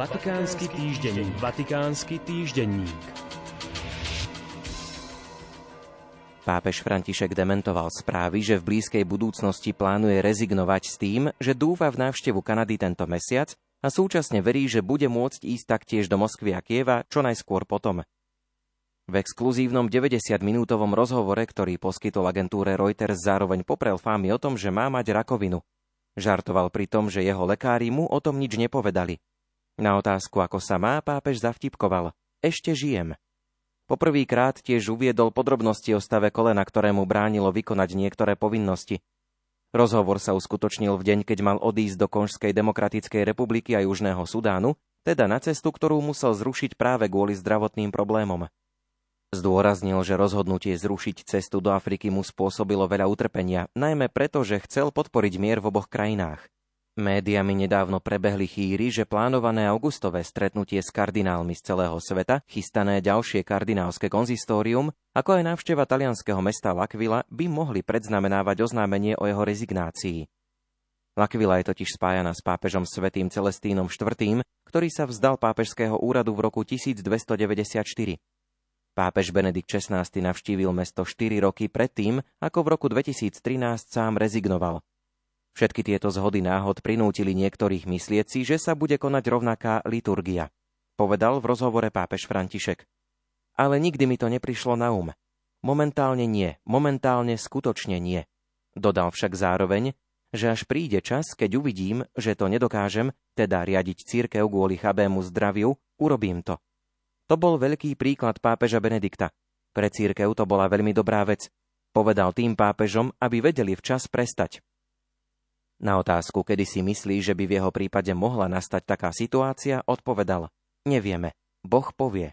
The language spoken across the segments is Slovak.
Vatikánsky týždenník. Vatikánsky týždenník. Pápež František dementoval správy, že v blízkej budúcnosti plánuje rezignovať s tým, že dúfa v návštevu Kanady tento mesiac a súčasne verí, že bude môcť ísť taktiež do Moskvy a Kieva čo najskôr potom. V exkluzívnom 90-minútovom rozhovore, ktorý poskytol agentúre Reuters, zároveň poprel fámy o tom, že má mať rakovinu. Žartoval pri tom, že jeho lekári mu o tom nič nepovedali. Na otázku, ako sa má, pápež zavtipkoval. Ešte žijem. Poprvýkrát tiež uviedol podrobnosti o stave kolena, ktorému bránilo vykonať niektoré povinnosti. Rozhovor sa uskutočnil v deň, keď mal odísť do Konžskej demokratickej republiky a Južného Sudánu, teda na cestu, ktorú musel zrušiť práve kvôli zdravotným problémom. Zdôraznil, že rozhodnutie zrušiť cestu do Afriky mu spôsobilo veľa utrpenia, najmä preto, že chcel podporiť mier v oboch krajinách. Médiami nedávno prebehli chýry, že plánované augustové stretnutie s kardinálmi z celého sveta, chystané ďalšie kardinálske konzistórium, ako aj návšteva talianského mesta Lakvila by mohli predznamenávať oznámenie o jeho rezignácii. Lakvila je totiž spájana s pápežom svetým Celestínom IV., ktorý sa vzdal pápežského úradu v roku 1294. Pápež Benedikt XVI navštívil mesto 4 roky predtým, ako v roku 2013 sám rezignoval – Všetky tieto zhody náhod prinútili niektorých myslieť si, že sa bude konať rovnaká liturgia, povedal v rozhovore pápež František. Ale nikdy mi to neprišlo na um. Momentálne nie, momentálne skutočne nie. Dodal však zároveň, že až príde čas, keď uvidím, že to nedokážem, teda riadiť církev kvôli chabému zdraviu, urobím to. To bol veľký príklad pápeža Benedikta. Pre církev to bola veľmi dobrá vec. Povedal tým pápežom, aby vedeli včas prestať. Na otázku, kedy si myslí, že by v jeho prípade mohla nastať taká situácia, odpovedal Nevieme. Boh povie.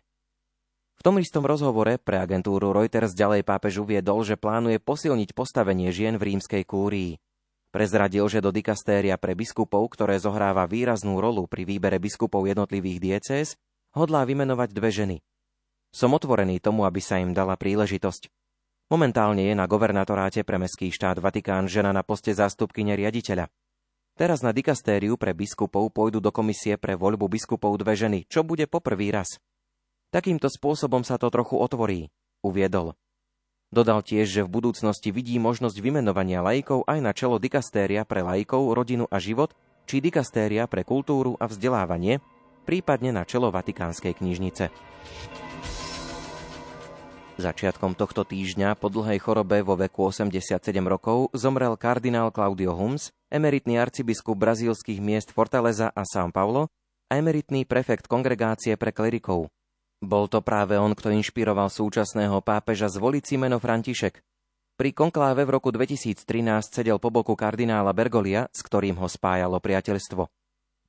V tom istom rozhovore pre agentúru Reuters ďalej pápež uviedol, že plánuje posilniť postavenie žien v rímskej kúrii. Prezradil, že do dikastéria pre biskupov, ktoré zohráva výraznú rolu pri výbere biskupov jednotlivých diecéz, hodlá vymenovať dve ženy. Som otvorený tomu, aby sa im dala príležitosť. Momentálne je na governatoráte pre mestský štát Vatikán žena na poste zástupkyne riaditeľa. Teraz na dikastériu pre biskupov pôjdu do komisie pre voľbu biskupov dve ženy, čo bude poprvý raz. Takýmto spôsobom sa to trochu otvorí, uviedol. Dodal tiež, že v budúcnosti vidí možnosť vymenovania lajkov aj na čelo dikastéria pre lajkov, rodinu a život, či dikastéria pre kultúru a vzdelávanie, prípadne na čelo Vatikánskej knižnice. Začiatkom tohto týždňa po dlhej chorobe vo veku 87 rokov zomrel kardinál Claudio Hums, emeritný arcibiskup brazílskych miest Fortaleza a São Paulo a emeritný prefekt kongregácie pre klerikov. Bol to práve on, kto inšpiroval súčasného pápeža zvoliť si meno František. Pri konkláve v roku 2013 sedel po boku kardinála Bergolia, s ktorým ho spájalo priateľstvo.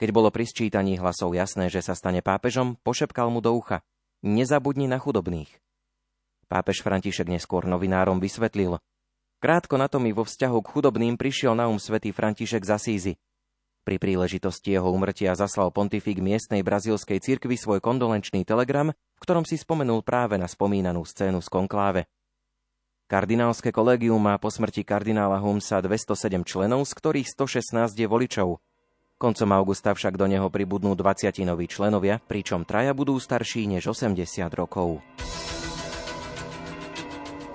Keď bolo pri sčítaní hlasov jasné, že sa stane pápežom, pošepkal mu do ucha. Nezabudni na chudobných. Pápež František neskôr novinárom vysvetlil. Krátko na to mi vo vzťahu k chudobným prišiel na um svätý František z Asízy. Pri príležitosti jeho umrtia zaslal pontifik miestnej brazílskej cirkvi svoj kondolenčný telegram, v ktorom si spomenul práve na spomínanú scénu z konkláve. Kardinálske kolegium má po smrti kardinála Humsa 207 členov, z ktorých 116 je voličov. Koncom augusta však do neho pribudnú 20 noví členovia, pričom traja budú starší než 80 rokov.